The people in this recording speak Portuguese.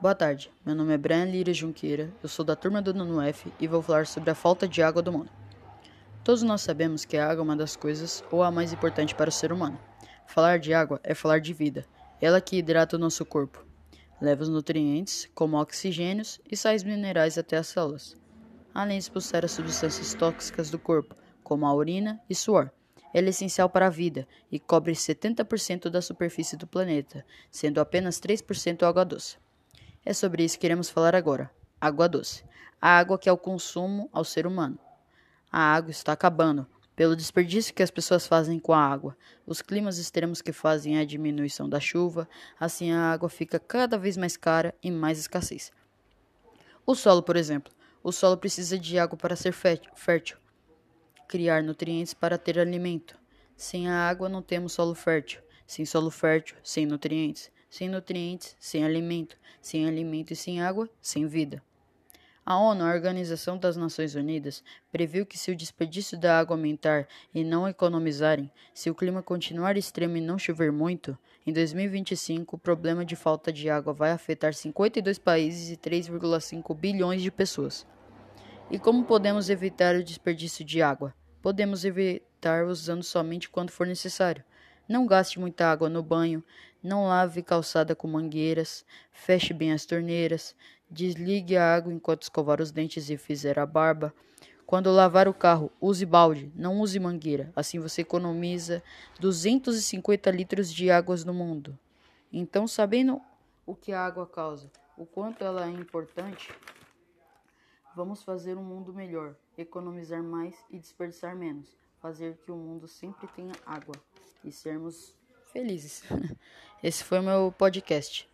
Boa tarde, meu nome é Brian Lira Junqueira, eu sou da turma do Nono F e vou falar sobre a falta de água do mundo. Todos nós sabemos que a água é uma das coisas ou a mais importante para o ser humano. Falar de água é falar de vida, ela que hidrata o nosso corpo, leva os nutrientes, como oxigênios e sais minerais até as células, além de expulsar as substâncias tóxicas do corpo, como a urina e suor. Ela é essencial para a vida e cobre 70% da superfície do planeta, sendo apenas 3% água doce. É sobre isso que iremos falar agora. Água doce. A água que é o consumo ao ser humano. A água está acabando pelo desperdício que as pessoas fazem com a água. Os climas extremos que fazem a diminuição da chuva, assim a água fica cada vez mais cara e mais escassez. O solo, por exemplo. O solo precisa de água para ser fértil, criar nutrientes para ter alimento. Sem a água não temos solo fértil. Sem solo fértil, sem nutrientes. Sem nutrientes, sem alimento. Sem alimento e sem água, sem vida. A ONU, a Organização das Nações Unidas, previu que se o desperdício da água aumentar e não economizarem, se o clima continuar extremo e não chover muito, em 2025 o problema de falta de água vai afetar 52 países e 3,5 bilhões de pessoas. E como podemos evitar o desperdício de água? Podemos evitar usando somente quando for necessário. Não gaste muita água no banho, não lave calçada com mangueiras, feche bem as torneiras, desligue a água enquanto escovar os dentes e fizer a barba. Quando lavar o carro, use balde, não use mangueira. Assim você economiza 250 litros de águas no mundo. Então, sabendo o que a água causa, o quanto ela é importante, vamos fazer um mundo melhor, economizar mais e desperdiçar menos, fazer que o mundo sempre tenha água e sermos felizes. Esse foi o meu podcast.